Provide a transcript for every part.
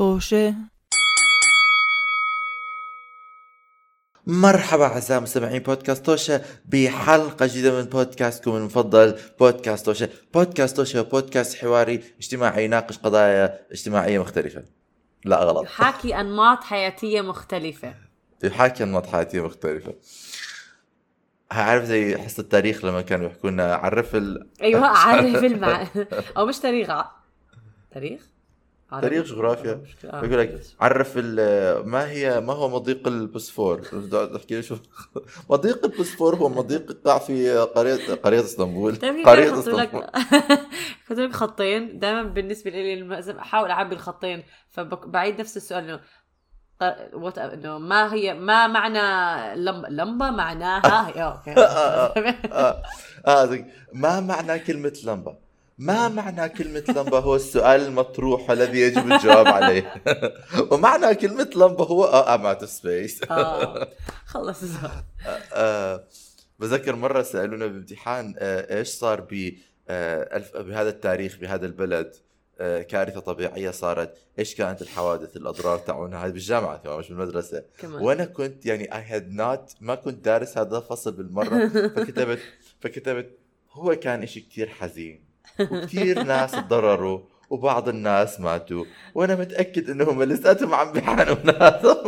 طوشة مرحبا أعزائي مستمعين بودكاست توشا بحلقة جديدة من بودكاستكم المفضل بودكاست توشا، بودكاست توشا هو بودكاست حواري اجتماعي يناقش قضايا اجتماعية مختلفة. لا غلط يحاكي أنماط حياتية مختلفة يحاكي أنماط حياتية مختلفة. عارف زي حصة التاريخ لما كانوا يحكوا لنا عرف ال... أيوه عارف المع أو مش تاريخ ع- تاريخ؟ تاريخ جغرافيا. آه. يقول لك عرف ما هي ما هو مضيق البوسفور؟ تحكي لي شو؟ مضيق البوسفور هو مضيق يقع في قريه قرية إسطنبول. طيب قرية إسطنبول. يحطوا لك خطين. دائما بالنسبة لي لما أحاول أعبي الخطين فبعيد نفس السؤال إنه what إنه ما هي ما معنى لمبه لمبة معناها okay آه آه زي- ما معنى كلمة لمبة؟ ما معنى كلمة لمبة هو السؤال المطروح الذي يجب الجواب عليه؟ ومعنى كلمة لمبة هو آه out of space. آه خلص. السؤال آه بذكر مرة سألونا بامتحان آه إيش صار ب آه بهذا التاريخ بهذا البلد آه كارثة طبيعية صارت إيش كانت الحوادث الأضرار تاعونها هذه بالجامعة كمان مش بالمدرسة. كمان. وأنا كنت يعني I had not ما كنت دارس هذا الفصل بالمرة فكتبت فكتبت هو كان إشي كتير حزين. وكتير ناس تضرروا وبعض الناس ماتوا وأنا متأكد إنهم لساتهم عم بيعانوا من هذا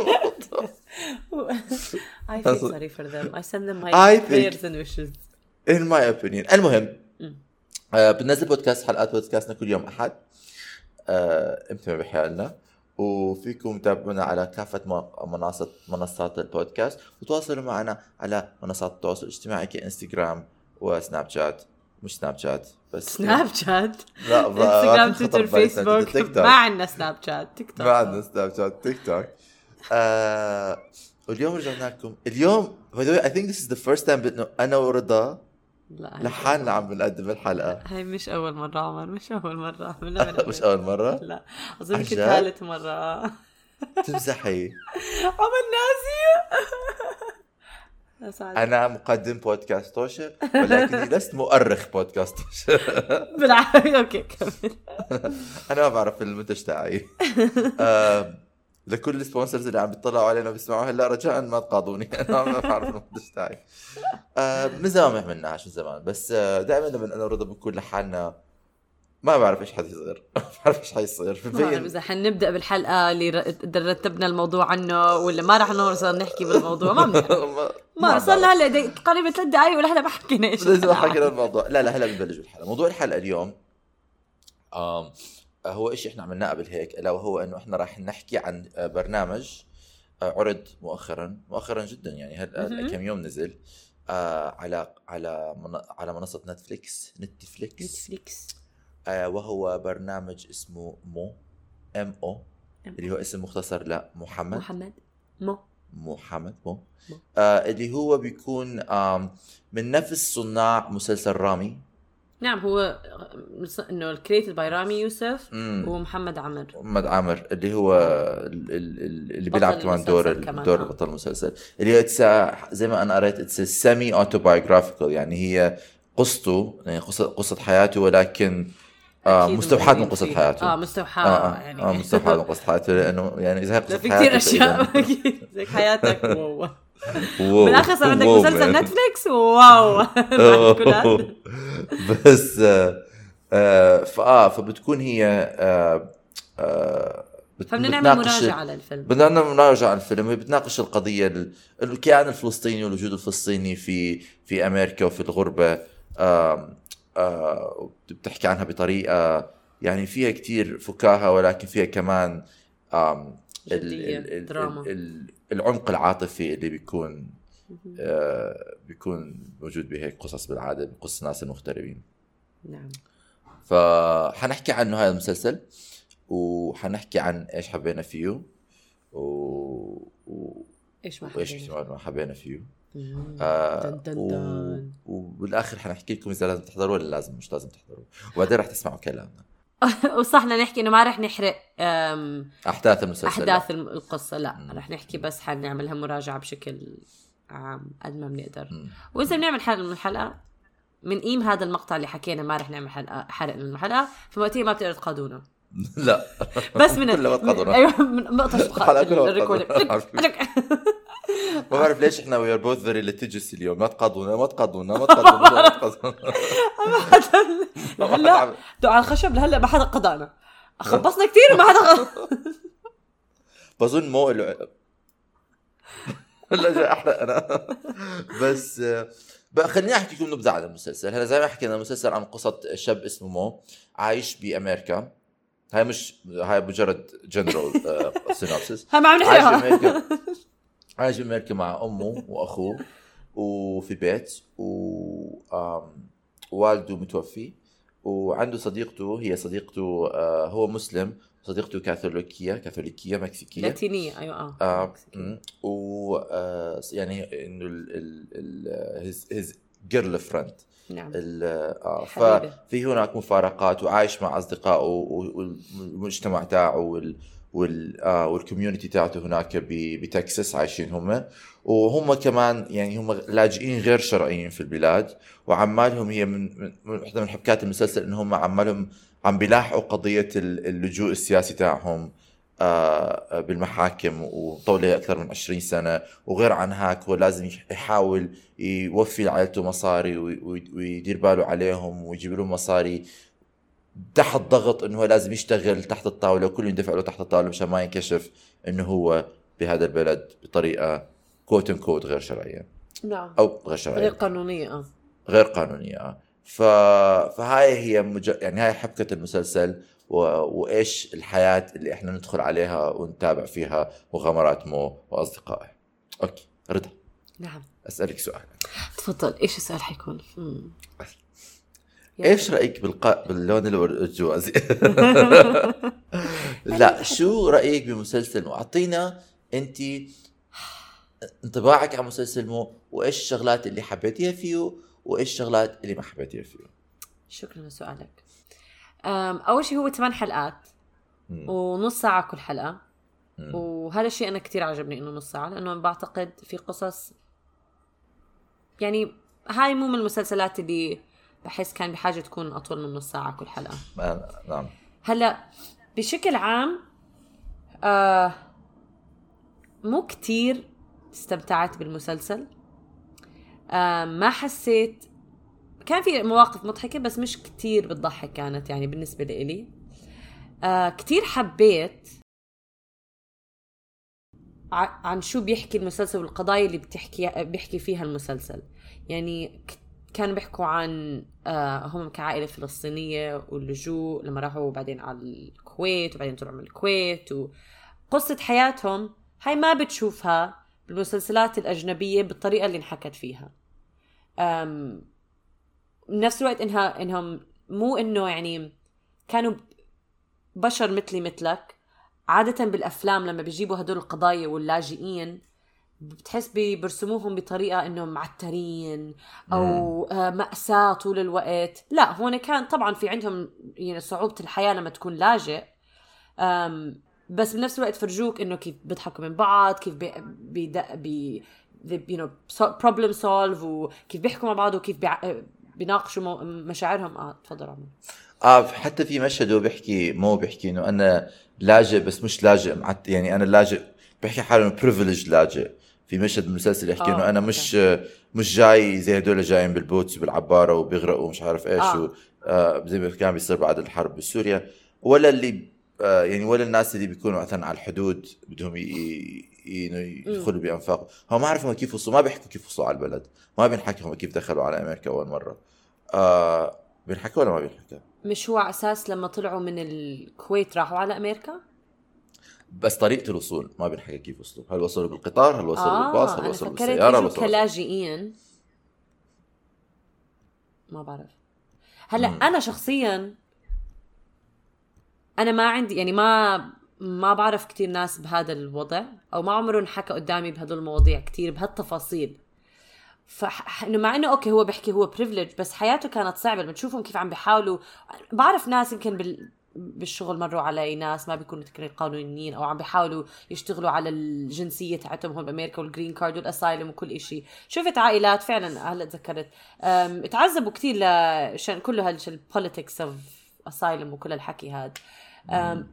I feel sorry for them. I send them my I prayers and wishes. in my opinion. المهم. آه بننزل بودكاست حلقات بودكاستنا كل يوم أحد. آه إمتى ما بحيالنا وفيكم تتابعونا على كافة منصات منصات البودكاست. وتواصلوا معنا على منصات التواصل الاجتماعي كإنستغرام وسناب شات مش سناب شات. بس سناب شات لا انستغرام تويتر. فيسبوك ما عندنا سناب شات تيك توك ما عندنا سناب شات تيك توك آه واليوم رجعنا لكم. اليوم the way I think this is the first time انه أنا ورضا لحالنا عم بنقدم الحلقة. هاي مش أول مرة عمر مش عملنا من مش أول مرة؟ لا أظن يمكن؟ ثالث مرة. تمزحي. عمر ناسي أنا مقدم بودكاست توشه ولكني لست مؤرخ بودكاست توشه بالعربي okay كمل. أنا ما بعرف المنتج تاعي. آه، لكل ال sponsors اللي عم بيطلعوا علينا وبيسمعوا هلا رجاء ما تقاضوني. أنا ما بعرف المنتج تاعي. آه، من زمان ما عملناش من زمان. بس دائما لما أنا ورضا بنكون لحالنا ما بعرف إيش حيصير. ما بعرف إيش حيصير. ما بعرف ببين إذا حنبدأ بالحلقة اللي رتبنا الموضوع عنه ولا ما رح نوصل نحكي بالموضوع. ما بنعرف. ما صار لنا هلا تقريبا ثلاث دقايق ولا ما حكينا إيش الحلقة. حكينا الموضوع. لا لا هلا بنبلش بالحلقة. موضوع الحلقة اليوم آم هو شيء إحنا عملناه قبل هيك إلا وهو إنه إحنا راح نحكي عن آه، برنامج آه، عرض مؤخرا. مؤخرا جدا يعني هلا. كم يوم نزل آه، على على على منصة نتفليكس. نتفليكس. نتفليكس. وهو برنامج اسمه مو M O اللي هو اسم مختصر لمحمد محمد. مو. محمد مو. مو. آه اللي هو بيكون من نفس صناع مسلسل رامي. نعم هو إنه ال created by رامي يوسف مم. ومحمد عمر محمد عامر اللي هو ال- ال- ال- اللي بيلعب كمان دور كمان، دور آه. بطل المسلسل. اللي a- زي ما أنا قريت it's semi autobiographical يعني هي قصته يعني قصة قصة حياته ولكن آه مستوحاة من موجودين قصة. حياته. آه مستوحى آه, آه, يعني. آه مستوحاة من قصة حياته لأنه يعني إذا هي قصة في حياته كثير أشياء. فإذا- أكيد زي حياتك. واو. بالاخر صار عندك مسلسل. نتفليكس واو. بس آه آه فاه فبتكون هي آه آه فبدنا نعمل مراجعة للفيلم. بدنا نعمل مراجعة على الفيلم هي بتناقش القضية ال- الكيان الفلسطيني والوجود الفلسطيني في في أمريكا وفي الغربة. آم، آه، بتحكي عنها بطريقة يعني فيها كتير فكاهة ولكن فيها كمان جدية، ال- ال- دراما. ال- العمق العاطفي اللي بيكون آه، بيكون موجود بهيك قصص بالعادة بقصص الناس المغتربين نعم فحنحكي عنه هذا المسلسل وحنحكي عن إيش حبينا فيه و... و... إيش ما حبينا. ما حبينا فيه. آه دن دن و... دن. وبالآخر حنحكي لكم إذا لازم تحضروا ولا لازم مش لازم تحضروا. وبعدين رح تسمعوا كلامنا. وصحنا نحكي إنه ما رح نحرق أحداث المسلسل أحداث القصة لا. رح نحكي بس حنعملها مراجعة بشكل عام قد ما بنقدر. وإذا بنعمل حلقة من الحلقة من قيم هذا المقطع اللي حكينا ما رح نعمل حلقة حرق من الحلقة فوقتها ما بتقدروا تقادونا لا. بس من كلها ما تقضونا. أيوه من مقطع على كلها ما. ما بعرف ليش إحنا we are both very litigious اليوم. ما تقضونا ما تقضونا ما تقضونا ما تقضونا هلا على الخشب لهلا ما حدا قضانا. خبصنا كثير وما حدا. بظن مو له هلا جاي أحرق أنا. بس آه، بقى خليني أحكي لكم نبذة عن المسلسل. هلا زي ما حكينا المسلسل عن قصة شاب اسمه مو عايش بأمريكا. هاي مش هاي مجرد general synopsis ها ما عم نحكيها. عايش بامريكا مع أمه وأخوه وفي بيت و آم، والده متوفي وعنده صديقته هي صديقته آه، هو مسلم صديقته كاثوليكية كاثوليكية مكسيكية لاتينية أيوه آه آه مم. و آه يعني إنه ال ال ال his his girlfriend نعم حبيبة. ففي هناك مفارقات وعايش مع أصدقائه و- والمجتمع تاعه وال آه وال community تاعته هناك بتكساس عايشين هم. وهم كمان يعني هم لاجئين غير شرعيين في البلاد. وعمالهم هي من من من حبكات المسلسل إن هم عمالهم عم بيلاحقوا قضية ال- اللجوء السياسي تاعهم آه، بالمحاكم وطولها أكثر من 20 سنة وغير عن هيك هو لازم يح- يحاول يوفي لعائلته مصاري وي- وي- ويدير باله عليهم ويجيب لهم مصاري. تحت ضغط إنه هو لازم يشتغل تحت الطاولة وكل يندفع له تحت الطاولة مشان ما ينكشف إنه هو بهذا البلد بطريقة quote unquote غير شرعية. نعم. أو غير شرعية. غير قانونية آه. غير قانونية آه. ف... فهاي هي مج... يعني هاي حبكة المسلسل و... وإيش الحياة اللي إحنا ندخل عليها ونتابع فيها مغامرات مو وأصدقائه أوكي رضا. نعم. أسألك سؤال. تفضل إيش السؤال حيكون؟ مم. يا إيش رأيك بالق... باللون الجوازي لا شو رأيك بمسلسل مو؟ أعطينا أنت انطباعك عن مسلسل مو؟ وإيش الشغلات اللي حبيتيها فيه؟ وإيش الشغلات اللي ما حبيتيها فيه؟ شكرا لسؤالك. أول شيء هو ثمان حلقات. ونص ساعة كل حلقة. وهذا الشيء أنا كثير عجبني إنه نص ساعة لأنه بعتقد في قصص يعني هاي مو من المسلسلات اللي بحس كان بحاجة تكون أطول من نص ساعة كل حلقة. نعم. هلا بشكل عام آه مو كتير استمتعت بالمسلسل. آه ما حسيت كان في مواقف مضحكة بس مش كتير بتضحك كانت يعني بالنسبة لإلي. آه كتير حبيت عن شو بيحكي المسلسل والقضايا اللي بتحكي بيحكي فيها المسلسل. يعني كانوا بيحكوا عن آه هم كعائلة فلسطينية واللجوء لما راحوا بعدين على الكويت وبعدين طلعوا من الكويت وقصة حياتهم هاي ما بتشوفها بالمسلسلات الأجنبية بالطريقة اللي انحكت فيها. بنفس الوقت إنها إنهم مو إنه يعني كانوا بشر مثلي مثلك عادة بالأفلام لما بيجيبوا هدول القضايا واللاجئين بتحس بي- برسموهم بطريقة إنهم معترين أو آه، مأساة طول الوقت. لا هون كان طبعا في عندهم يعني صعوبة الحياة لما تكون لاجئ. بس بنفس الوقت فرجوك إنه كيف بيضحكوا من بعض كيف بي بي, بي you know problem solve وكيف بيحكوا مع بعض وكيف. بيناقشوا مشاعرهم. آه تفضل عمر. آه حتى في مشهد هو بيحكي مو بيحكي إنه أنا لاجئ بس مش لاجئ يعني أنا لاجئ بيحكي حاله privileged لاجئ. في مشهد بالمسلسل يحكي آه، انه أنا مش مش جاي زي هدول جايين بال boats وبالعباره وبيغرقوا ومش عارف إيش آه. و آه زي ما كان بيصير بعد الحرب بسوريا ولا اللي آه يعني ولا الناس اللي بيكونوا مثلا على الحدود بدهم يدخلوا بأنفاق هم ما عرفوا كيف وصلوا ما بيحكوا كيف وصلوا على البلد ما بينحكي هم كيف دخلوا على أمريكا أول مرة آه بينحكى ولا ما بينحكى؟ مش هو على أساس لما طلعوا من الكويت راحوا على أمريكا؟ بس طريقة الوصول ما بينحكى كيف وصلوا. هل وصلوا بالقطار؟ هل وصلوا بالباص؟ هل وصلوا بالسيارة؟ هل وصلوا كلاجئين ما بعرف. هلأ مم. أنا شخصيا أنا ما عندي يعني ما ما بعرف كتير ناس بهذا الوضع أو ما عمره انحكى قدامي بهدول المواضيع كتير بهالتفاصيل. فح إنه مع إنه أوكي هو بيحكي هو privilege بس حياته كانت صعبة لما تشوفهم كيف عم بيحاولوا. بعرف ناس يمكن بال بالشغل مروا علي ناس ما بيكونوا تكرير قانونيين أو عم بيحاولوا يشتغلوا على الجنسية تاعتهم هون بأمريكا وال green card وال asylum وكل إشي. شفت عائلات فعلا هلأ تذكرت. تعذبوا كثير لشان كله هال politics of اسايلم وكل الحكي هذا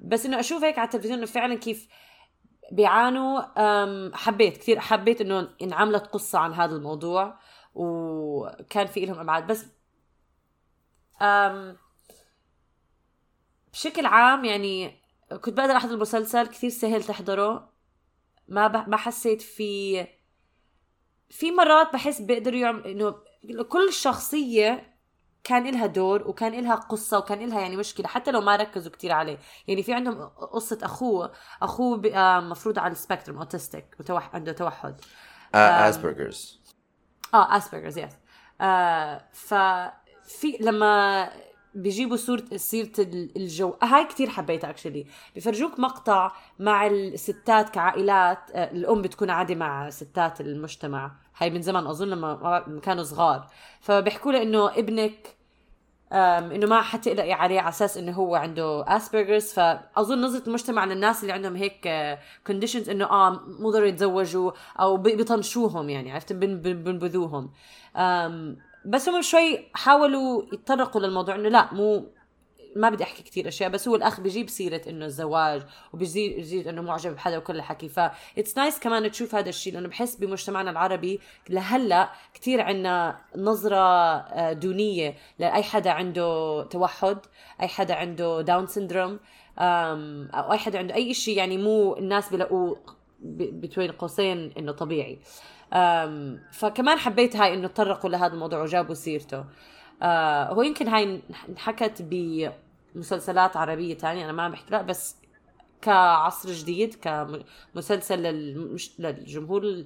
بس إنه أشوف هيك على التلفزيون إنه فعلا كيف بيعانوا. حبيت كثير حبيت إنه انعملت قصة عن هذا الموضوع وكان في لهم أبعاد. بس أم، بشكل عام يعني كنت بقدر أحضر المسلسل كثير سهل تحضره. ما ب... ما حسيت في في مرات بحس بيقدروا يعمل إنه كل شخصية كان إلها دور وكان إلها قصة وكان إلها يعني مشكلة حتى لو ما ركزوا كتير عليه. يعني في عندهم قصة أخوه أخوه آه، مفروض على ال spectrum autistic وتوح... عنده توحد. اسبرجرز آه اسبرجرز يس آه ففي لما بيجيبوا صورة سيرة ال- الجو. هاي كتير حبيتها actually بفرجوك مقطع مع الستات كعائلات. آه الأم بتكون عادي مع ستات المجتمع. هاي من زمان أظن لما كانوا صغار. فبيحكوا له إنه ابنك إنه ما حتقلقي عليه على أساس إنه هو عنده Asperger's فأظن نظره المجتمع للناس اللي عندهم هيك conditions إنه آه مو ضروري يتزوجوا أو بي- بيطنشوهم يعني عرفت؟ بن- بن- بنبذوهم. بس هم شوي حاولوا يتطرقوا للموضوع إنه لا مو ما بدي أحكي كثير أشياء بس هو الأخ بيجيب سيرة إنه الزواج بيجيب إنه معجب بحدا وكل الحكي. ف it's nice كمان تشوف هذا الشيء لأنه بحس بمجتمعنا العربي لهلأ كثير عنا نظرة آه، دونية لأي حدا عنده توحد أي حدا عنده Down syndrome أو أي حدا عنده أي شيء يعني مو الناس بلاقوه بين قوسين إنه طبيعي. فكمان حبيت هاي إنه تطرقوا لهذا الموضوع وجابوا سيرته آه هو يمكن هاي انحكت بمسلسلات عربية تانية أنا ما عم بحكي لا بس كعصر جديد كمسلسل. للجمهور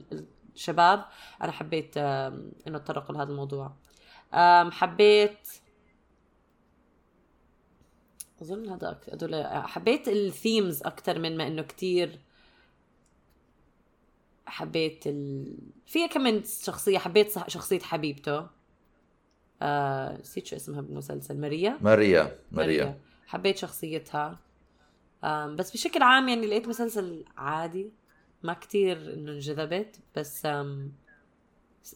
الشباب أنا حبيت إنه تطرقوا لهذا الموضوع حبيت أظن هذا هدول حبيت الثيمز أكثر من ما إنه كتير حبيت ال... في كمان شخصية حبيت صح- شخصية حبيبته. آه، نسيت شو اسمها بالمسلسل ماريا؟ ماريا ماريا. حبيت شخصيتها. آم، بس بشكل عام يعني لقيت مسلسل عادي ما كتير إنه انجذبت بس آم،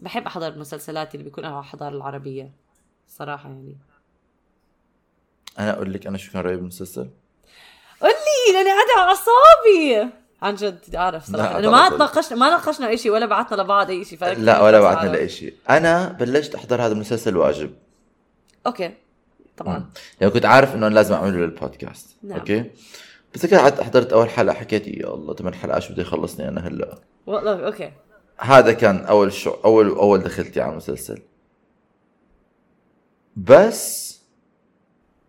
بحب أحضر المسلسلات اللي بيكون لها حضارة العربية صراحة يعني. أنا أقول لك أنا شو كان رأيي بالمسلسل؟ قولي لاني قاعدة على أعصابي. عن جد بدي أعرف إنه ما. تناقشنا ما ناقشنا اي شيء ولا بعتنا لبعض اي شيء لا ولا أعرف. لاي شيء أنا بلشت أحضر هذا المسلسل واجب أوكي طبعا. يعني كنت عارف إنه لازم اعمله للبودكاست نعم. أوكي؟ بس قعدت حضرت أول حلقة حكيت يا الله ثمان حلقات شو بده يخلصني أنا هلا؟ والله أوكي. هذا كان أول شو أول أول دخلتي على المسلسل. بس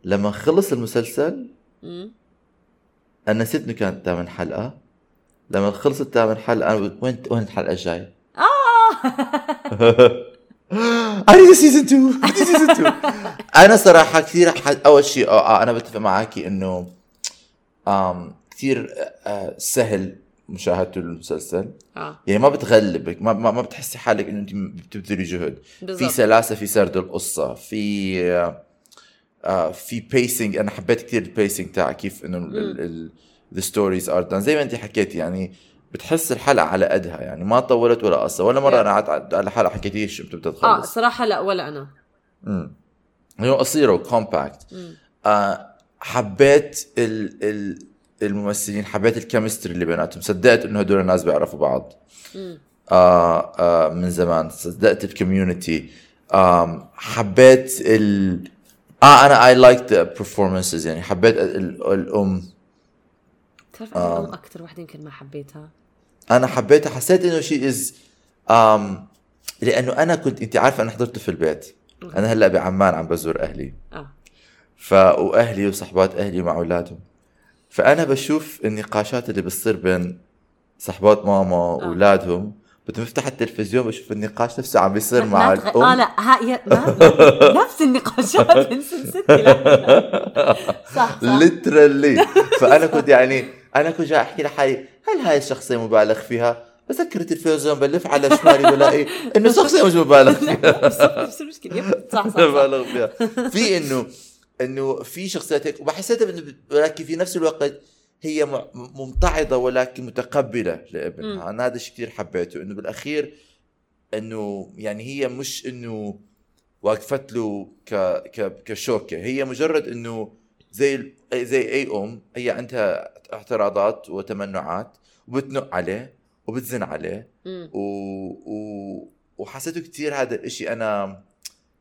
لما خلص المسلسل أمم. أنا نسيت إنه كانت ثامن حلقة. لما خلصت ثامن حلقه وين وين الحلقة الجاية؟ Need a season 2 I need a season 2 أنا صراحة كثير أول شيء آه آه، أنا بتفق معك إنه آم كثير آه سهل مشاهدته للمسلسل آه. يعني ما بتغلبك ما ما, ما بتحسي حالك إنه أنت بتبذلي جهد. في بالضبط. سلاسة في سرد القصة في آه، آه في pacing أنا حبيت كثير ال pacing تاع كيف إنه the story is done زي ما انت حكيتي يعني بتحس الحلقة على قدها يعني ما طولت ولا قصة ولا مرة. أنا قعدت على حلقه حكيتيش إمتى بدها آه تخلص. صراحة لا ولا أنا. امم هي قصيره و compact. آه حبيت ال ال الممثلين حبيت ال chemistry اللي بيناتهم. صدقت إنه هدول الناس بيعرفوا بعض. آه آه من زمان. صدقت ال community آم، حبيت ال آه أنا I like the performances يعني حبيت ال- الأم. بتعرف أنا الام أكثر وحده يمكن ما حبيتها؟ أنا حبيتها حسيت إنه شيء is um, لأنه أنا كنت أنت عارفة أنا حضرته في البيت. أنا هلأ بعمان عم بزور أهلي. آه. ف وأهلي وصحبات أهلي مع أولادهم. فأنا بشوف النقاشات اللي بتصير بين صحبات ماما وأولادهم. بدهم يفتح التلفزيون بشوف النقاش نفسه عم بيصير مع تغ... الأم. آه لا ها يا... ما... نفس النقاشات من لا. صح صح. فأنا كنت يعني أنا كنت جاي أحكي لحالي هل هاي الشخصية مبالغ فيها؟ بسكر التلفزيون بلف على شمالي بلاقي إنه شخصية مش مبالغ فيها نفس المشكلة صح صح. مبالغ فيها في إنه إنه في شخصيات هيك وبحسيتها إنه- ولكن في نفس الوقت هي ممتعضة ولكن متقبلة لابنها أنا هذا الشيء كثير حبيته إنه بالأخير إنه يعني هي مش إنه واقفت له ك ك كشوكة هي مجرد إنه زي زي أي أم هي عندها اعتراضات وتمنعات وبتنق عليه وبتزن عليه مم. و... و... وحسيته كثير هذا الإشي أنا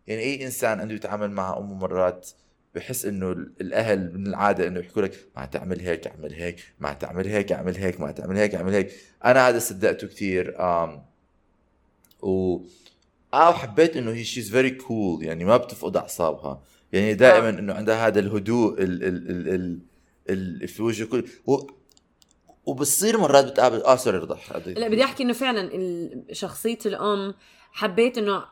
يعني أي إنسان عنده يتعامل مع أمه مرات بحس إنه ال- الأهل من العادة إنه يحكوا لك ما تعمل هيك اعمل هيك ما تعمل هيك اعمل هيك ما تعمل هيك اعمل هيك أنا هذا صدقته كثير آم و آه حبيت إنه هي she's very cool يعني ما بتفقد أعصابها يعني دائما آه. إنه عندها هذا الهدوء ال ال ال ال ال في وجه كل و وبتصير مرات بتقابل آه sorry رضا لا بدي أحكي إنه فعلا شخصية الأم حبيت إنه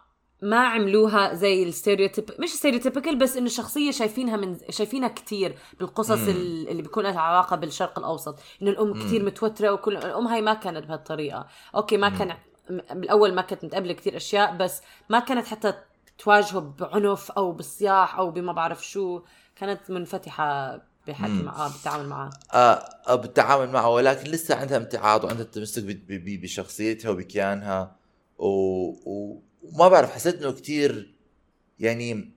ما عملوها زي ال stereotype مش stereotypical بس إنه شخصية شايفينها من شايفينها كتير بالقصص مم. ال- اللي بيكون لها علاقة بالشرق الأوسط. إنه الأم كتير متوترة وكل الأم هاي ما كانت بهالطريقة. أوكي ما كان م- بالأول ما كانت متقبله كتير أشياء بس ما كانت حتى تواجهه بعنف أو بالصياح أو بما بعرف شو. كانت منفتحة بحكي. معاه بالتعامل معاه آه آه، بالتعامل معه ولكن لسه عندها امتعاض وعندها تمسك بشخصيتها وبكيانها و... و... وما بعرف حسيت إنه كتير يعني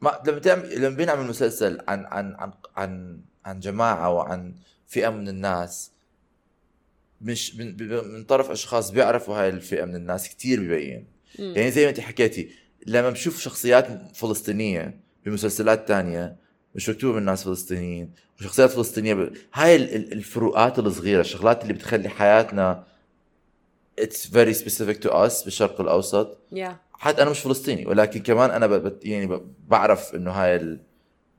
ما لما تعمل لما بينعمل مسلسل عن عن عن عن عن جماعة وعن فئة من الناس مش من, من طرف أشخاص بيعرفوا هاي الفئة من الناس كتير ببين. يعني زي ما أنت حكيتي لما بشوف شخصيات فلسطينية بمسلسلات تانية مش مكتوبه من ناس فلسطينيين. وشخصيات فلسطينية ب... هاي ال- ال- الفروقات الصغيرة الشغلات اللي بتخلي حياتنا it's very specific to us بالشرق الأوسط. يا حتى أنا مش فلسطيني ولكن كمان أنا ب... بت- يعني ب... بعرف إنه هاي ال...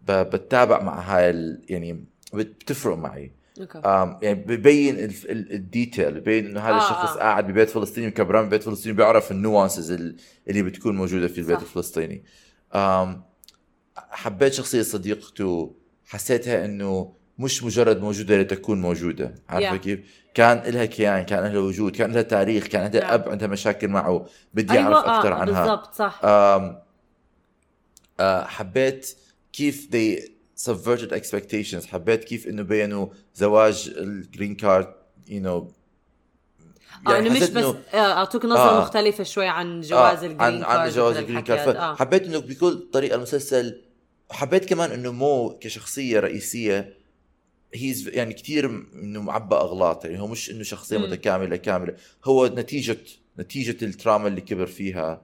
ب... بتابع مع هاي ال... يعني بت- بتفرق معي. آم يعني ببين ال- ال- ال detail ببين إنه هذا آه، الشخص آه. قاعد ببيت فلسطيني وكبران ببيت فلسطيني بيعرف ال nuances ال- اللي بتكون موجودة في البيت صح. الفلسطيني. آم حبيت شخصية صديقته حسيتها إنه مش مجرد موجودة لتكون موجودة عارفة Yeah. كيف كان لها كيان كان لها وجود كان لها تاريخ كان عندها نعم. أب عندها مشاكل معه بدي أيوه أعرف أكثر آه عنها بالضبط صح آم آه حبيت كيف they subverted expectations حبيت كيف إنه بينوا زواج ال green card you know آه إنه مش بس آه، أعطوك نظرة آه. آه. مختلفة شوي عن جواز آه، ال green عن عن card جواز ال green card هذا. آه فحبيت إنه بكل طريقة المسلسل وحبيت كمان إنه مو كشخصية رئيسية he's يعني كثير إنه معبى أغلاط يعني هو مش إنه شخصية مم. متكاملة كاملة هو نتيجة نتيجة ال trauma اللي كبر فيها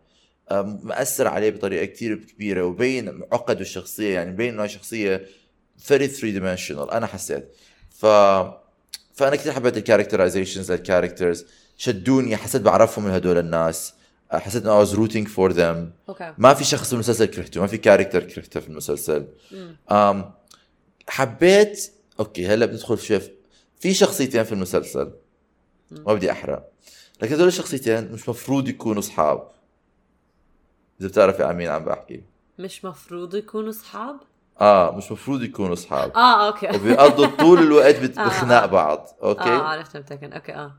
مأثر عليه بطريقة كثير كبيرة وبين عقده الشخصية يعني بين إنه شخصية very three dimensional أنا حسيت ف فأنا كثير حبيت ال characterizations لل characters شدوني حسيت بعرفهم من هدول الناس حسيت إنه I was rooting for them. أوكي ما في شخص في المسلسل كرهته ما في character كرهته في المسلسل. أم حبيت أوكي هلا بندخل شيء في شخصيتين في المسلسل. ما بدي أحرق. لكن هذول الشخصيتين مش مفروض يكونوا اصحاب إذا بتعرفي عن مين عم بحكي. مش مفروض يكونوا اصحاب آه مش مفروض يكونوا اصحاب آه أوكي. وبيقضوا طول الوقت بت- آه، بخناق آه. بعض. أوكي؟ آه عرفت. أوكي آه.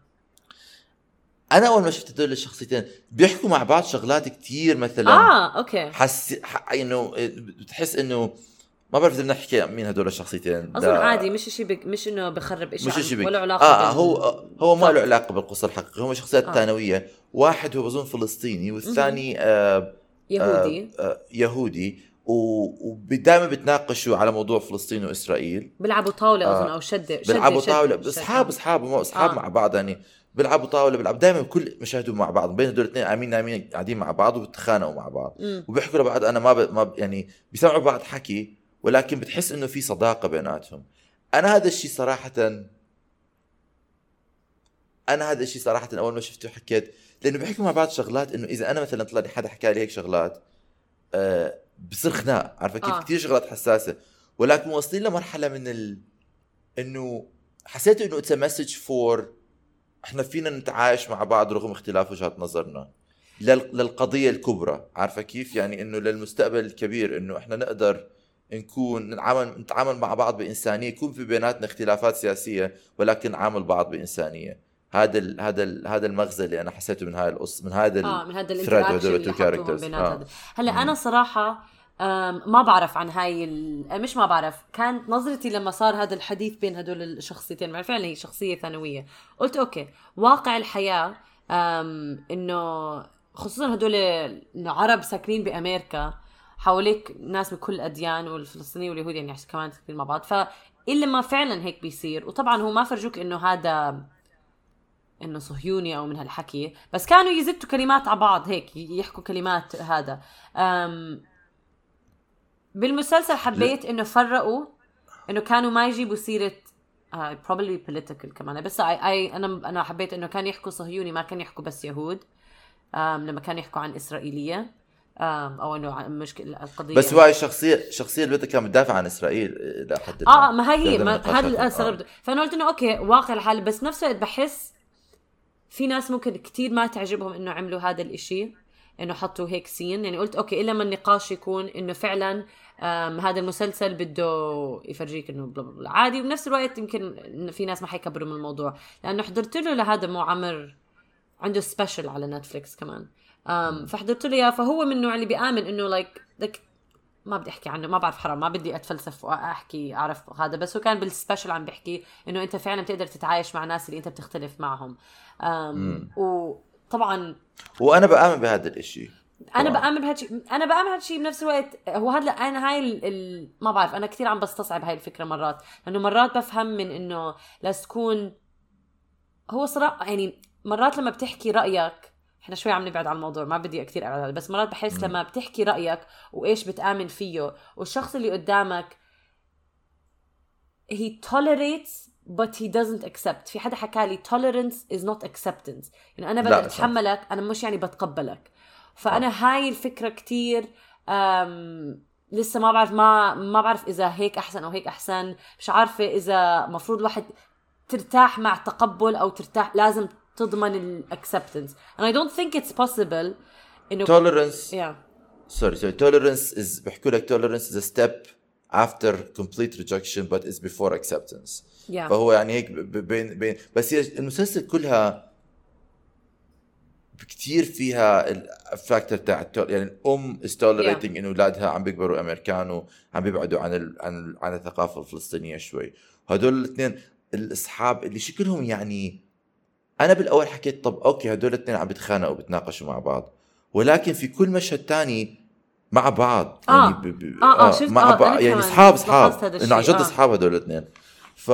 أنا أول ما شفت هدول الشخصيتين بيحكوا مع بعض شغلات كتير مثلا آه أوكي حس ح- إنه بتحس إنه ما بعرف إذا بدنا نحكي مين هدول الشخصيتين أظن ده- عادي مش شيء بك... مش إنه بخرب شيء مش شيء بك ولا علاقة آه بال- هو هو ما. له علاقة بالقصة الحقيقية هم شخصيات آه. آه. ثانوية واحد هو بظن فلسطيني والثاني آه يهودي آه آه يهودي ودائما بتناقشوا على موضوع فلسطين وإسرائيل بيلعبوا طاولة آه. اظن أو شده بيلعبوا طاولة. اصحاب اصحاب أصحاب آه. آه. مع بعض يعني بيلعبوا طاولة بيلعبوا دائما كل مشاهدهم مع بعض بين هدول الاثنين قايمين نايمين قاعدين مع بعض وبتخانقوا مع بعض مم. وبيحكوا لبعض أنا ما ب... ما ب... يعني بيسمعوا بعض حكي ولكن بتحس إنه في صداقة بيناتهم أنا هذا الشيء صراحة أنا هذا الشيء صراحة أول ما شفته حكيت لأنه بيحكوا مع بعض شغلات إنه إذا أنا مثلا طلع لي حدا حكى لي هيك شغلات آه بصير خناق عارفه كيف آه. آه. كثير شغلات حساسة ولكن واصلين لمرحلة من ال... إنه حسيت إنه it's message for إحنا فينا نتعايش مع بعض رغم اختلاف وجهات نظرنا لل... للقضية الكبرى عارفة كيف يعني إنه للمستقبل الكبير إنه إحنا نقدر نكون نتعامل نتعامل مع بعض بإنسانية يكون في بيناتنا اختلافات سياسية ولكن نعامل بعض بإنسانية هذا ال... هذا ال... هذا المغزى اللي أنا حسيته من هاي القصة من هذا ال... آه من هذا ال interaction اللي حطوهم. بينات آه. هلأ. أنا صراحة ما بعرف عن هاي ال... مش ما بعرف. كانت نظرتي لما صار هذا الحديث بين هدول الشخصيتين مع فعلا هي شخصية ثانوية. قلت أوكي واقع الحياة إنه خصوصا هدول انه عرب ساكنين بأمريكا حواليك ناس من كل الاديان والفلسطيني واليهود يعني كمان كثير مع بعض. فإلا ما فعلا هيك بيصير. وطبعا هو ما فرجوك إنه هذا إنه صهيوني أو من هالحكي بس كانوا يزتوا كلمات على بعض هيك يحكوا كلمات هذا. بالمسلسل حبيت إنه فرقوا إنه كانوا ما يجيبوا سيرة uh, probably political كمان. بس I, I أنا أنا حبيت إنه كان يحكوا صهيوني ما كان يحكوا بس يهود um, لما كان يحكوا عن إسرائيلية. um, أو إنه مشكله القضية بس هو الشخصيه الشخصيه اللي كانت بتدافع عن إسرائيل إلى حد آه ما هي هي هذا اللي استغربت فأنا قلت إنه أوكي واقع الحال بس نفس الوقت بحس في ناس ممكن كتير ما تعجبهم إنه عملوا هذا الإشي. إنه حطوا هيك scene. يعني قلت أوكي إلا ما النقاش يكون إنه فعلا هذا المسلسل بده يفرجيك إنه بلا بلا عادي وبنفس الوقت يمكن في ناس ما حيكبروا من الموضوع. لأنه حضرت له لهذا مو عامر عنده special على نتفليكس كمان. فحضرت له إياه فهو من النوع اللي بيآمن إنه like like ما بدي أحكي عنه ما بعرف حرام ما بدي أتفلسف وأحكي أعرف هذا. بس هو كان بال special عم بيحكي إنه أنت فعلا بتقدر تتعايش مع ناس اللي أنت بتختلف معهم. وطبعا وأنا بآمن بهذا الإشي. أنا بآمن بهالشيء أنا بآمن بهالشيء بنفس الوقت. هو هذا أنا هاي ال... ال... ما بعرف أنا كثير عم بستصعب هاي الفكرة مرات. لأنه مرات بفهم من إنه لازم تكون هو صراحة يعني مرات لما بتحكي رأيك إحنا شوي عم نبعد عن الموضوع ما بدي كثير أبعد بس مرات بحس لما بتحكي رأيك وإيش بتآمن فيه والشخص اللي قدامك he tolerates but he doesn't accept. في حدا حكى لي tolerance is not acceptance. يعني أنا بدي أتحملك أنا مش يعني بتقبلك. فأنا آه. هاي الفكرة كتير لسه ما بعرف ما ما بعرف إذا هيك أحسن أو هيك أحسن. مش عارفة إذا مفروض الواحد ترتاح مع تقبل أو ترتاح لازم تضمن ال acceptance and I don't think it's possible إنه tolerance yeah. Sorry sorry. Tolerance is بيحكوا لك tolerance is a step after complete rejection but is before acceptance. Yeah. فهو يعني هيك بين بين بس هي المسلسل كلها كثير فيها ال factor تاع يعني الأم is tolerating إنه أولادها عم بيكبروا امريكان وعم بيبعدوا عن ال عن ال عن الثقافة الفلسطينية شوي. هدول الاثنين الأصحاب اللي شكلهم يعني أنا بالأول حكيت طب أوكي هدول الاثنين عم بيتخانقوا وبيتناقشوا مع بعض ولكن في كل مشهد تاني مع بعض آه. يعني ب... ب... آه, آه, مع آه بعض يعني اصحاب اصحاب إنه عن جد اصحاب هدول الاثنين. ف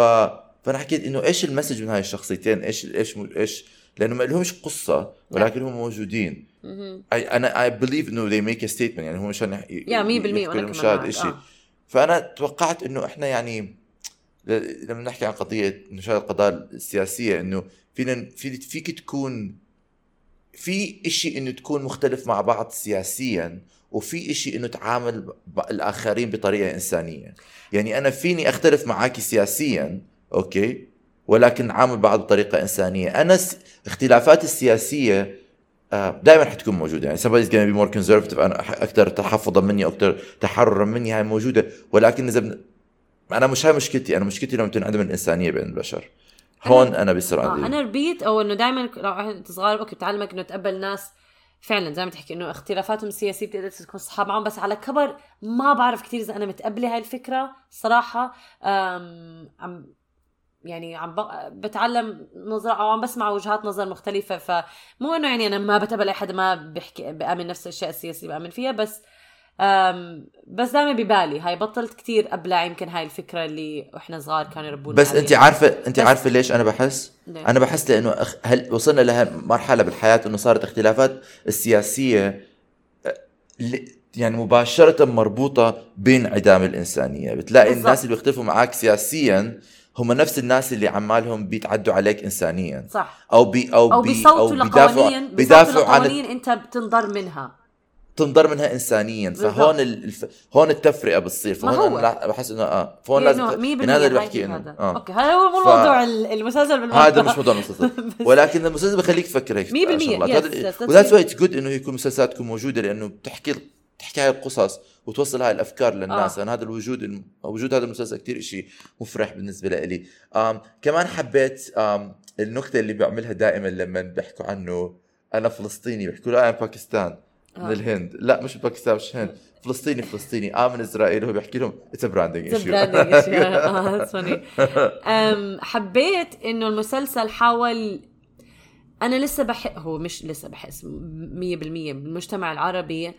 فأنا حكيت إنه إيش ال message من هاي الشخصيتين؟ إيش إيش إيش؟ لأنه ما لهمش قصة ولكن هم موجودين. أنا I believe إنه they make statement يعني هم مشان يا 100% المشاهد شيء آه. فأنا توقعت إنه إحنا يعني لما نحكي عن قضية نشاط القضايا السياسية إنه فينا في فيك تكون في إشي إنه تكون مختلف مع بعض سياسيا وفي إشي إنه تعامل الآخرين بطريقة إنسانية. يعني أنا فيني أختلف معك سياسيا أوكي؟ ولكن نعامل بعض بطريقة إنسانية. أنا اختلافات السياسية آه، دائما حتكون موجودة. يعني somebody is gonna be more conservative أنا أكثر تحفظا مني أكثر تحررا مني هاي موجودة. ولكن إذا بن... أنا مش هاي مشكلتي. أنا مشكلتي لما تنعدم الإنسانية بين البشر. هون أنا, أنا بصير عندي. آه أنا ربيت أو إنه دائما صغير أوكي بتعلمك إنه تقبل ناس فعلا زي ما تحكي إنه اختلافاتهم السياسية بتقدر تكون صحاب معهم بس على كبر ما بعرف كثير إذا أنا متقبلة هاي الفكرة صراحة. عم يعني عم بتعلم نظرة أو عم بسمع وجهات نظر مختلفة فمو إنه يعني أنا ما بتقبل أي حدا ما بحكي بأمن نفس الأشياء السياسية بأمن فيها بس بس دائما ببالي هاي بطلت كتير أبلع يمكن هاي الفكرة اللي وإحنا صغار كانوا يربونا بس انت عارفه انت عارفة ليش أنا بحس؟ ليه؟ أنا بحس لأنه أخ... هل وصلنا لها مرحلة بالحياة إنه صارت اختلافات السياسية يعني مباشرة مربوطة بانعدام الإنسانية بتلاقي بالضبط. الناس اللي بيختلفوا معك سياسيا هم نفس الناس اللي عمالهم بيتعدوا عليك انسانيا صح أو بي أو, أو بي أو بيدافعوا بيدافعوا عن أنت بتنضر منها تنضر منها انسانيا. فهون الف... هون التفرقة بتصير. فهون أنا بحس إنه آه. فهون لازم يعني هذا اللي بحكي إنه. آه. أوكي هذا هو مو ف... موضوع المسلسل بالموضوع هذا مش موضوع المسلسل. ولكن المسلسل بخليك تفكر هيك 100% هذا و that's why it's good إنه يكون مسلسلات تكون موجودة لأنه بتحكي تحكي هاي القصص وتوصل هاي الأفكار للناس. آه. لأن هذا الوجود وجود هذا المسلسل كثير شيء مفرح بالنسبة لي آم كمان حبيت آم النكتة اللي بعملها دائما لما بيحكوا عنه أنا فلسطيني بيحكوا له أنا باكستان من آه. الهند لا مش باكستان مش الهند فلسطيني فلسطيني. آه من إسرائيل. وهو بيحكي لهم it's branding issue آه حبيت إنه المسلسل حاول أنا لسه بحس هو مش لسه بحس 100% بالمجتمع العربي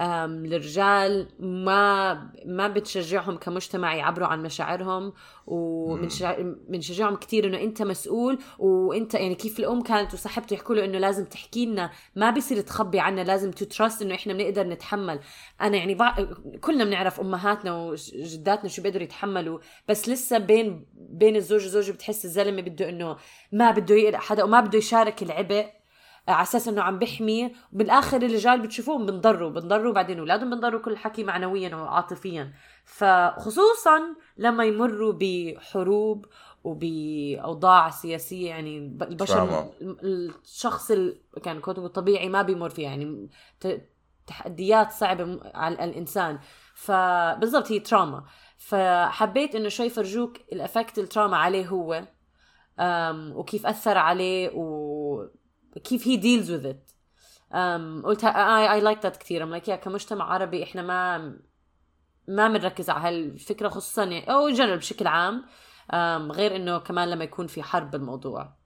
الرجال ما ما بتشجعهم كمجتمع يعبروا عن مشاعرهم وبنشجعهم كثير إنه أنت مسؤول وأنت يعني كيف الأم كانت وصاحبته يحكوا له إنه لازم تحكي لنا ما بصير تخبي عنا لازم تترست إنه إحنا بنقدر نتحمل. أنا يعني بع... كلنا بنعرف أمهاتنا وجداتنا شو بيقدروا يتحملوا بس لسه بين بين الزوج والزوجه بتحس الزلمة بده إنه ما بده يقلق حدا وما بده يشارك العبء. على أساس إنه عم بيحمي وبالاخر الرجال بتشوفوهم بنضروا بنضروا بعدين أولادهم بنضروا كل حكي معنويا وعاطفيا. فخصوصا لما يمروا بحروب وبأوضاع سياسية يعني البشر. الشخص اللي كان كتبه طبيعي ما بيمر فيها يعني تحديات صعبة على الإنسان. فبالضبط هي تراما فحبيت إنه شوي فرجوك الافكت التراما عليه هو وكيف أثر عليه وكيف he deals with it قلت I I like that كثير. I'm like yeah كمجتمع عربي إحنا ما ما بنركز على هالفكرة خصوصا يعني أو جنرال بشكل عام. أم غير إنه كمان لما يكون في حرب بالموضوع.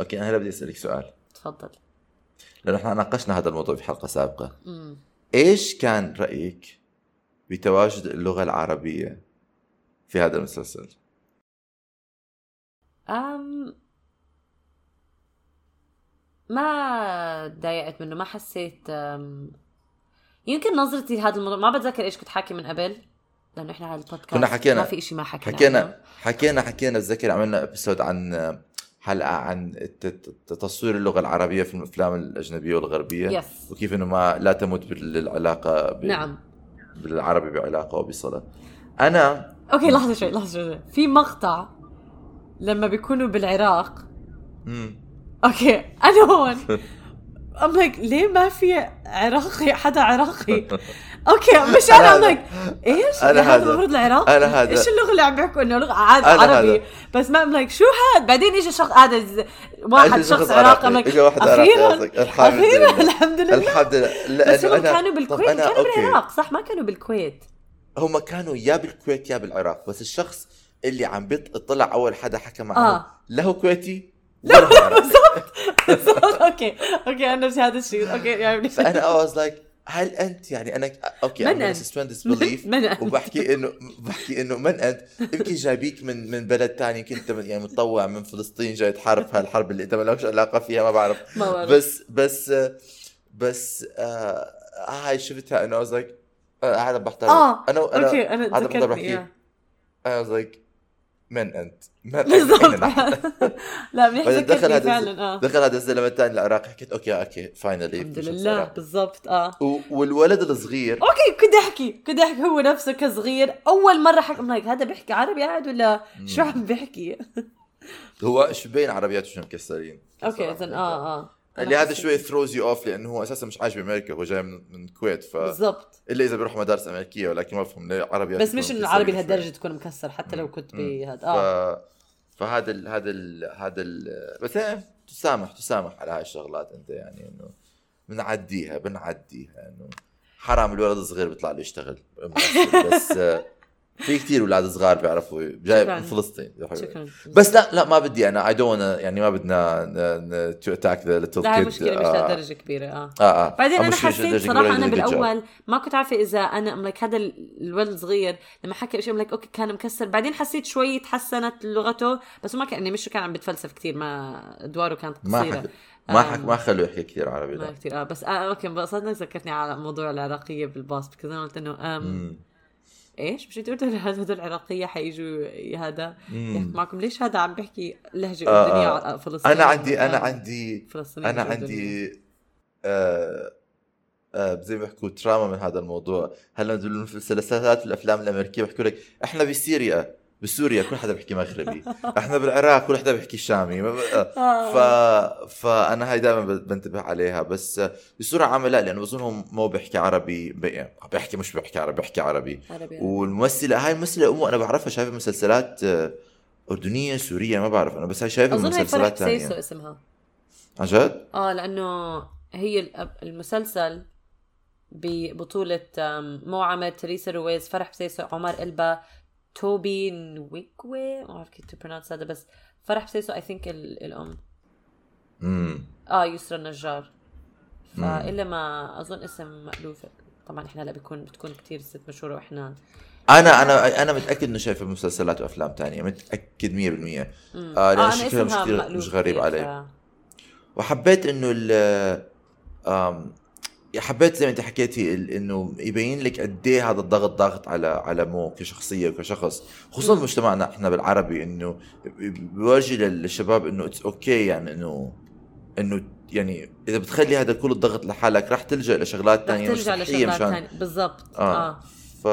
أوكي أنا هلا بدي أسألك سؤال. تفضل. لأنه إحنا ناقشنا هذا الموضوع في حلقة سابقة. مم. إيش كان رأيك بتواجد اللغة العربية في هذا المسلسل؟ أم ما تضايقت منه ما حسيت يمكن نظرتي لهذا الموضوع ما بتذكر إيش كنت حاكي من قبل لأنه إحنا على البودكاست كنا حكينا- ما في شيء ما حكينا حكينا عنه. حكينا حكينا اتذكر عملنا episode عن حلقة عن تصوير اللغة العربية في الأفلام الأجنبية والغربية yes وكيف إنه ما لا تمت بالعلاقه ب... نعم بالعربي بعلاقة وبصلة أنا أوكي لحظة شوي لحظة شوي في مقطع لما بيكونوا بالعراق مم. أوكي أنا هون. I'm like ليه ما في عراقي؟ حدا عراقي؟ أوكي مش أنا I'm like إيش؟ أنا هذا هذا. المفروض العراق أنا هذا. إيش اللغة اللي عم بيحكوا إنه لغة عاد عربي؟ هذا. بس ما I'm like شو هاد؟ بعدين اجى شخص هذا واحد شخص عراقي. I'm. Like اجى واحد عراقي أخيرا. الحمد لله. الحمد لله. بس هم أنا كانوا بالكويت كانوا. بالعراق صح؟ ما كانوا بالكويت. هم كانوا يا بالكويت يا بالعراق. بس الشخص اللي عم بيطلع أول حدا حكى معه آه. لا هو كويتي هو عراقي بالضبط. أوكي. أوكي أنا نفس هذا الشيء. أوكي يعني فانا I was like هل أنت يعني أنا أوكي من disbelief من أنت؟ وبحكي إنه بحكي إنه من أنت؟ يمكن جايبيك من من بلد ثاني أنت من- يعني متطوع من فلسطين جاي تحارب هالحرب اللي أنت ما لكش علاقة فيها ما بعرف. ما بعرف. بس بس بس آه هاي شفتها انه I was like آه، قاعد بحضر آه أنا أنا أوكي أنا قاعد بحضر بحكي. إياه. I was like من أنت؟ من؟ بالضبط؟ لا منيح دخل فعلا آه دخل هذا الزلمة الثاني العراقي حكيت أوكي أوكي finally الحمد لله بالضبط آه والولد الصغير أوكي كنت أحكي كنت أحكي هو نفسه كصغير أول مرة حكى هذا بيحكي عربي قاعد ولا شو عم بيحكي هو شو بين عربياته شو مكسرين أوكي. اذا آه آه اللي هذا شوي throws you off لأنه هو أساسا مش عايش بامريكا هو جاي من, من الكويت ف بالضبط إلا إذا بيروح مدارس أمريكية ولكن ما بفهم ليه عربيات بس مش إنه العربي لهالدرجة. تكون مكسر حتى لو كنت. بهذا ف... آه فهذا ال... هذا ال... هذا ال... بس إيه، تسامح تسامح على هاي الشغلات أنت يعني إنه بنعديها بنعديها إنه حرام الولد الصغير بيطلع له يشتغل بس آه، في كثير أولاد صغار بيعرفوا جاي. من فلسطين شكرا بس لا لا ما بدي أنا I don't يعني ما بدنا to attack the little لا مشكلة مش لهالدرجه كبيرة آه آه آه بعدين آه، أنا حسيت صراحة أنا. بالأول ما كنت عارفة إذا أنا I'm like هذا ال- الولد الصغير لما حكى شيء I'm like أوكي كان مكسر بعدين حسيت شوي تحسنت لغته بس ما كان مش كان عم بيتفلسف كثير ما ادواره كانت قصيرة. ما. حك... ما خلوه يحكي كثير عربي لا كثير آه بس آه أوكي انبسطت ذكرتني على موضوع العراقية بالباص بكذا قلت إنه. إيش مش أنت قلت هذول العراقية حيجوا هذا. يحكوا معكم ليش هذا عم بيحكي لهجة آه، أردنية آه. آه. فلسطينية أنا عندي أنا آه، عندي أنا. عندي آه آه زي ما بيحكوا تراما من هذا الموضوع هلا بالمسلسلات والافلام الأمريكية بيحكوا لك إحنا بسوريا بسوريا كل حدا بيحكي مغربي. إحنا بالعراق كل حدا بيحكي شامي. ب- آه. ف... فانا هاي دائما بنتبه عليها بس آه، بصورة عامة لا لأنه بظنهم مو بيحكي عربي بي- بيحكي مش بيحكي عربي بيحكي عربي. عربي والممثلة هاي الممثله أمه أنا بعرفها شايفة مسلسلات آه، أردنية سورية ما بعرف أنا بس هاي شايفة أظن مسلسلات سيسو ثانية. اسمها. عن جد؟ آه لأنه هي المسلسل ببطولة مو عمل تريسا رويز فرح بسيسو عمر إلبا توبي نويكوي ما بعرف كيف تو برونونس هذا بس فرح بسيسو اي ثينك الام امم آه يسرا النجار. فالا ما أظن اسم مألوف. طبعا إحنا هلا بيكون بتكون كثير ست مشهورة وإحنا أنا أنا أنا متأكد إنه شايفة مسلسلات وأفلام تانية. متأكد 100% مم. آه لأن أنا شكلها مش كثير مش غريب علي ف- وحبيت إنه ال حبيت زي ما انت حكيتي انه يبين لك قد إيه هذا الضغط ضاغط على على مو كشخصية وكشخص خصوصا. مجتمعنا إحنا بالعربي إنه بيورجي للشباب إنه it's okay يعني انه إنه يعني إذا بتخلي هذا كل الضغط لحالك راح تلجأ لشغلات ثانية ترجع لشغلات ثانية بالضبط آه, آه ف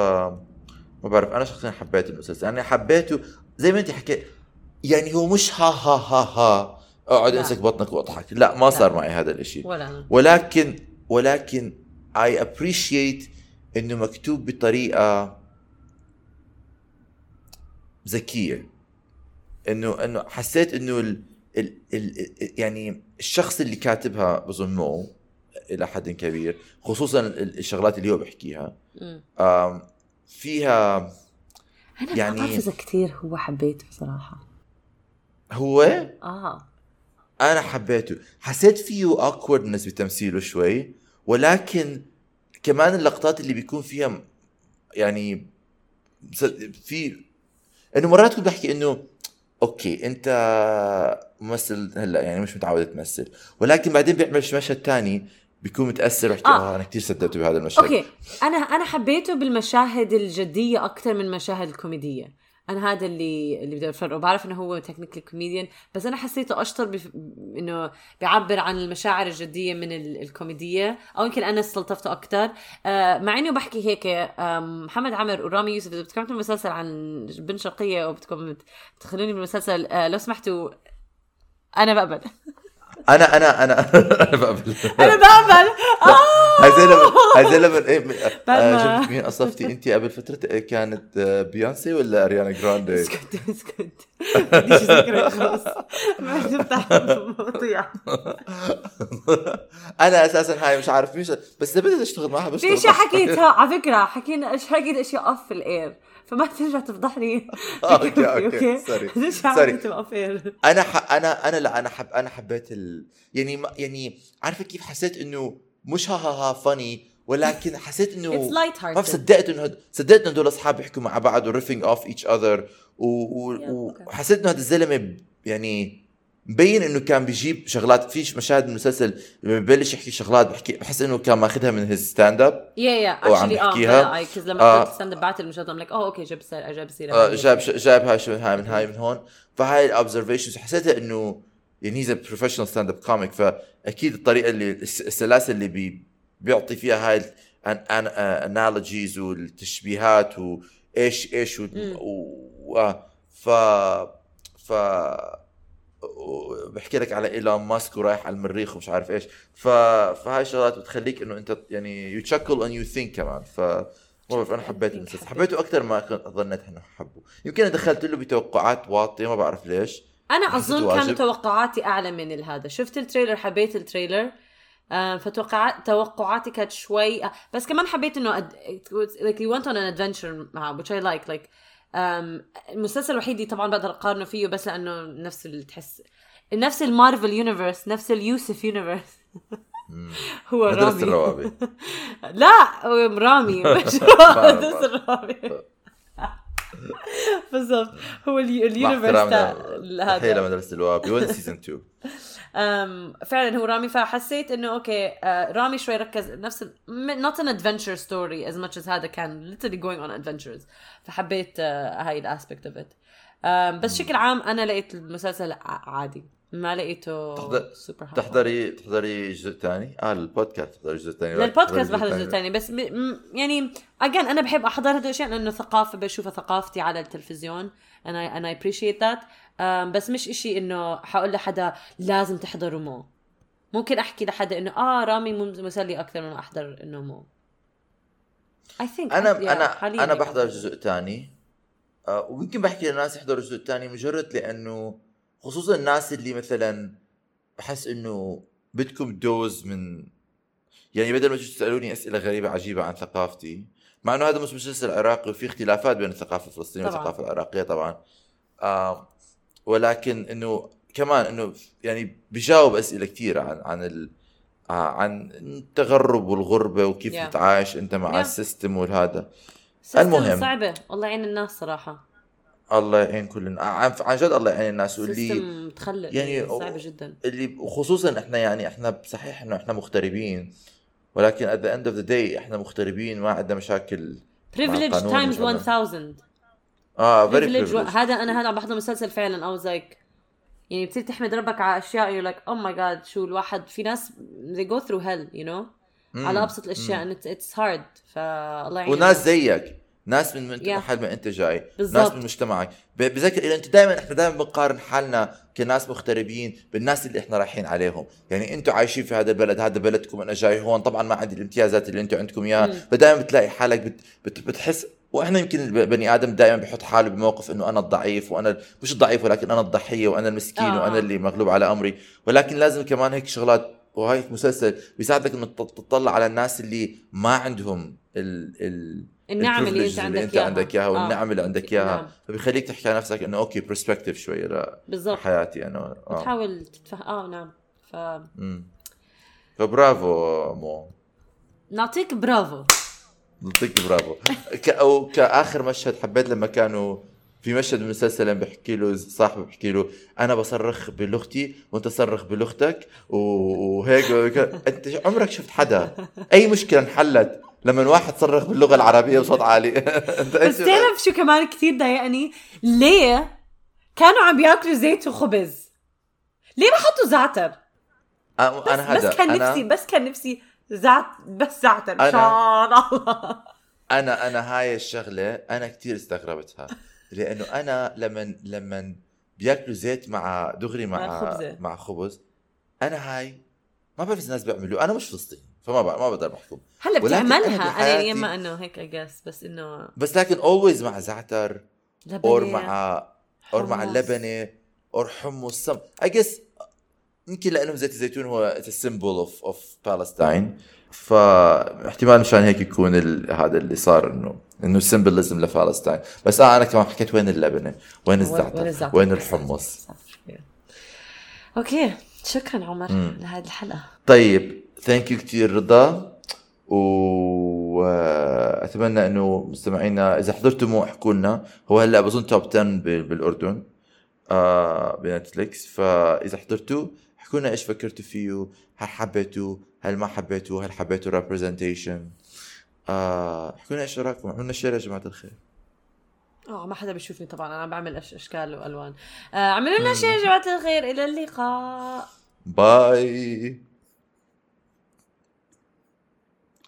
ما بعرف أنا شخصيا حبيت المسلسل أنا حبيته زي ما انت حكيت يعني هو مش ها ها ها ها أقعد. أمسك بطنك وأضحك لا ما صار لا. معي هذا الإشي ولا ولكن ولكن I appreciate إنه مكتوب بطريقة ذكية. إنه إنه حسيت إنه ال ال ال يعني الشخص اللي كاتبها بظن مو إلى حد كبير خصوصا ال- الشغلات اللي هو. آم، فيها أنا يعني- يعني إذا كثير هو حبيته صراحة هو؟ آه. أنا حبيته. حسيت فيه awkwardness بتمثيله شوي ولكن كمان اللقطات اللي بيكون فيها يعني في إنه مرات كنت بحكي إنه أوكي أنت ممثل هلأ يعني مش متعود تمثل ولكن بعدين بيعمل مشهد تاني بيكون متأثر ويحكي آه. آه, أنا كثير صدقت بهذا المشهد. أوكي. أنا أنا حبيته بالمشاهد الجدية أكثر من المشاهد الكوميدية. أنا هذا اللي اللي بدي أفرقه. بعرف إنه هو technically comedian بس أنا حسيته أشطر بف... إنه بيعبر عن المشاعر الجدية من ال... الكوميدية أو يمكن أنا استلطفته أكثر آه مع انه بحكي هيك آه محمد عمر ورامي يوسف إذا بدكم تعملوا مسلسل عن بنت شرقية أو بدكم تدخلوني بالمسلسل آه لو سمحتوا أنا بقبل. أنا أنا أنا أنا بقبل أنا بقبل آه! هاي زي لما هاي زي لما إيه، بعد آه، شفت مين قصفتي أنت قبل فترة إيه، كانت آه، بيونسي ولا أريانا جراندي؟ اسكت اسكت. بديش اذكرك خلص ما تفتح أنا أساسا هاي مش عارف مين بس إذا بدي أشتغل معها بشتغل في اشياء. حكيتها على فكرة حكينا حكيت اشياء off the air. فما ترجع تفضحني. أوكي أوكي sorry. sorry. أنا ح... أنا أنا لا أنا حب أنا حبيت ال... يعني ما... يعني عارفة كيف حسيت إنه مش ها ها ها funny ولكن حسيت إنه ما صدقت إنه هد... صدقت إنه هدول اصحاب بيحكوا مع بعض و riffing off each other وحسيت إنه هذا الزلمة يعني مبين إنه كان بيجيب شغلات. في مشاهد من المسلسل لما ببلش يحكي شغلات بحكي بحس إنه كان ماخذها من his stand up يا يا actually آه اي 'cause لما آه. كنت stand up بعت المشهد I'm like oh okay جاب سيره جاب سيرة آه،. جاب جاب هاي شو من هاي من هاي من هون. فهاي ال observations حسيتها إنه يعني he's professional stand up comic فأكيد الطريقة اللي الس- السلاسل اللي بي بيعطي فيها هاي ال analogies والتشبيهات وايش إيش و. و... و... ف ف و- بحكي لك على إيلون ماسك ورايح على المريخ ومش عارف إيش. ف... فهاي الشغلات بتخليك إنه أنت يعني you chuckle and you think كمان. ف ما بعرف أنا حبيت المسلسل. حبيت. حبيته أكثر ما كنت ظنيت إنه حبه. يمكن أنا دخلت له بتوقعات واطية ما بعرف ليش. أنا أظن. كانت توقعاتي أعلى من هذا شفت التريلر؟ حبيت التريلر. آم، فتوقعات توقعاتي كانت شوي آه، بس كمان حبيت إنه like you went on an adventure معه which I like. Like المسلسل الوحيد اللي طبعا بقدر أقارنه فيه بس لأنه نفس اللي تحس نفس المارفل universe نفس اليوسف universe. هو مدرسة رامي. الروابي لا هو رامي. مش الرامي بالضبط. هو ال universe هذا. لمدرسة الروابي وين season 2 أم فعلا هو رامي فحسيت إنه okay آه، رامي شوي ركز نفس ال- م- not an adventure story as much as هذا كان literally going on adventures. فحبيت آه، هاي ال aspect of it بس بشكل عام أنا لقيت المسلسل عادي. ما لقيته تحضر- سوبر هاي. تحضري تحضري جزء ثاني؟ آه البودكاست تحضري جزء ثاني للبودكاست بحضر جزء ثاني بس م- يعني اجين أنا بحب أحضر هدول الأشياء لأنه ثقافه بشوفها ثقافتي على التلفزيون. And I, and I appreciate that. Um, بس مش إشي إنه حقول لحدا لازم تحضروا مو. ممكن أحكي لحدا إنه آه رامي مسلي أكثر من أحضر إنه مو. I think أنا yeah, أنا حالياً أنا هيك. بحضر جزء ثاني آه ويمكن بحكي للناس يحضروا الجزء الثاني مجرد لأنه خصوصا الناس اللي مثلا بحس إنه بدكم dose من يعني بدل ما تجوا تسألوني أسئلة غريبة عجيبة عن ثقافتي مع إنه هذا مش مسلسل عراقي وفي اختلافات بين الثقافة الفلسطينية طبعاً. والثقافة العراقية طبعا آه ولكن إنه كمان إنه يعني بجاوب أسئلة كثيرة عن عن ال آه عن التغرب والغربة وكيف Yeah. تتعايش أنت مع Yeah. ال system والهذا المهم. صعبة الله يعين الناس صراحة الله يعين كل الن- عن جد الله يعين الناس واللي يعني يعني صعبة جدا اللي وخصوصا إحنا يعني إحنا صحيح إنه إحنا مغتربين ولكن at the end of the day إحنا مغتربين ما عندنا مشاكل privilege times ولا- 1000 آه very privilege هذا أنا هذا عم بحضر مسلسل فعلا I was like يعني بتصير تحمد ربك على أشياء you're like oh my god شو الواحد في ناس they go through hell you know. على أبسط الأشياء and it's, it's hard فالله يعين وناس زيك. ناس من من Yeah. محل ما أنت جاي ناس بالضبط. من مجتمعك بذكر اذا أنت دائما إحنا دائما بنقارن حالنا كناس مغتربين بالناس اللي إحنا رايحين عليهم يعني أنتم عايشين في هذا البلد هذا بلدكم أنا جاي هون طبعا ما عندي الامتيازات اللي أنتم عندكم إياها. فدائما بتلاقي حالك بت بت بتحس وإحنا يمكن البني آدم دائما بحط حاله بموقف إنه أنا الضعيف وأنا مش الضعيف ولكن أنا الضحية وأنا المسكين آه. وأنا اللي مغلوب على أمري ولكن لازم كمان هيك شغلات وهي مسلسل بيساعدك تط- تطلع على الناس اللي ما عندهم ال ال النعم اللي أنت عندك اللي انت عندك إياها آه. والنعم اللي عندك إياها. نعم. فبيخليك تحكي على نفسك إنه okay perspective شوية بالضبط. لحياتي أنا. آه. بتحاول تتفهم آه نعم. ف. فبرافو مو. نعطيك برافو. نعطيك برافو. ك... أو كآخر مشهد حبيت لما كانوا في مشهد من المسلسل لما بحكي له صاحبه بحكي له أنا بصرخ بلغتي وأنت صرخ بلغتك وهيك. أنت عمرك شفت حدا؟ أي مشكلة انحلت؟ لما واحد صرخ باللغة العربية بصوت عالي. بس تعرف شو كمان كثير ضايقني؟ ليه كانوا عم بياكلوا زيت وخبز؟ ليه ما حطوا زعتر؟ أنا- أنا هذا بس كان أنا... نفسي بس كان نفسي زعت بس زعتر. أنا- شان الله. أنا أنا هاي الشغلة أنا كتير استغربتها. لأنه أنا لما لما بياكلوا زيت مع دغري مع مع خبزة. مع خبز أنا هاي ما بعرف الناس بيعملوا أنا مش فلسطيني. فما بقى ما بقدر أحكم. هلأ بتعملها أنا بحياتي- يما إنه هيك I guess بس إنه بس لكن always مع زعتر أور مع أور مع. اللبنه or حمص. سم I guess يمكن لأنه زيت الزيتون هو ال symbol of of Palestine فاحتمال مشان هيك يكون ال... هذا اللي صار انه إنه symbolism لفلسطين. بس آه أنا كمان حكيت وين اللبنه وين الزعتر؟ وين الحمص؟ okay شكرا عمر. لهذه الحلقة. طيب. thank you كثير رضا. واتمنى إنه مستمعينا إذا حضرتوا مو احكوا لنا. هو هلأ بظن top 10 ب- بالأردن آه بنتفليكس فإذا حضرتوا احكوا لنا إيش فكرتوا فيه هل حبيتوا هل ما حبيتوا هل حبيتوا representation آه احكوا لنا إيش رايكم اعملوا لنا share يا جماعة الخير. آه ما حدا بيشوفني طبعا أنا بعمل أشكال وألوان. آه، اعملوا لنا share يا جماعة الخير. إلى اللقاء. bye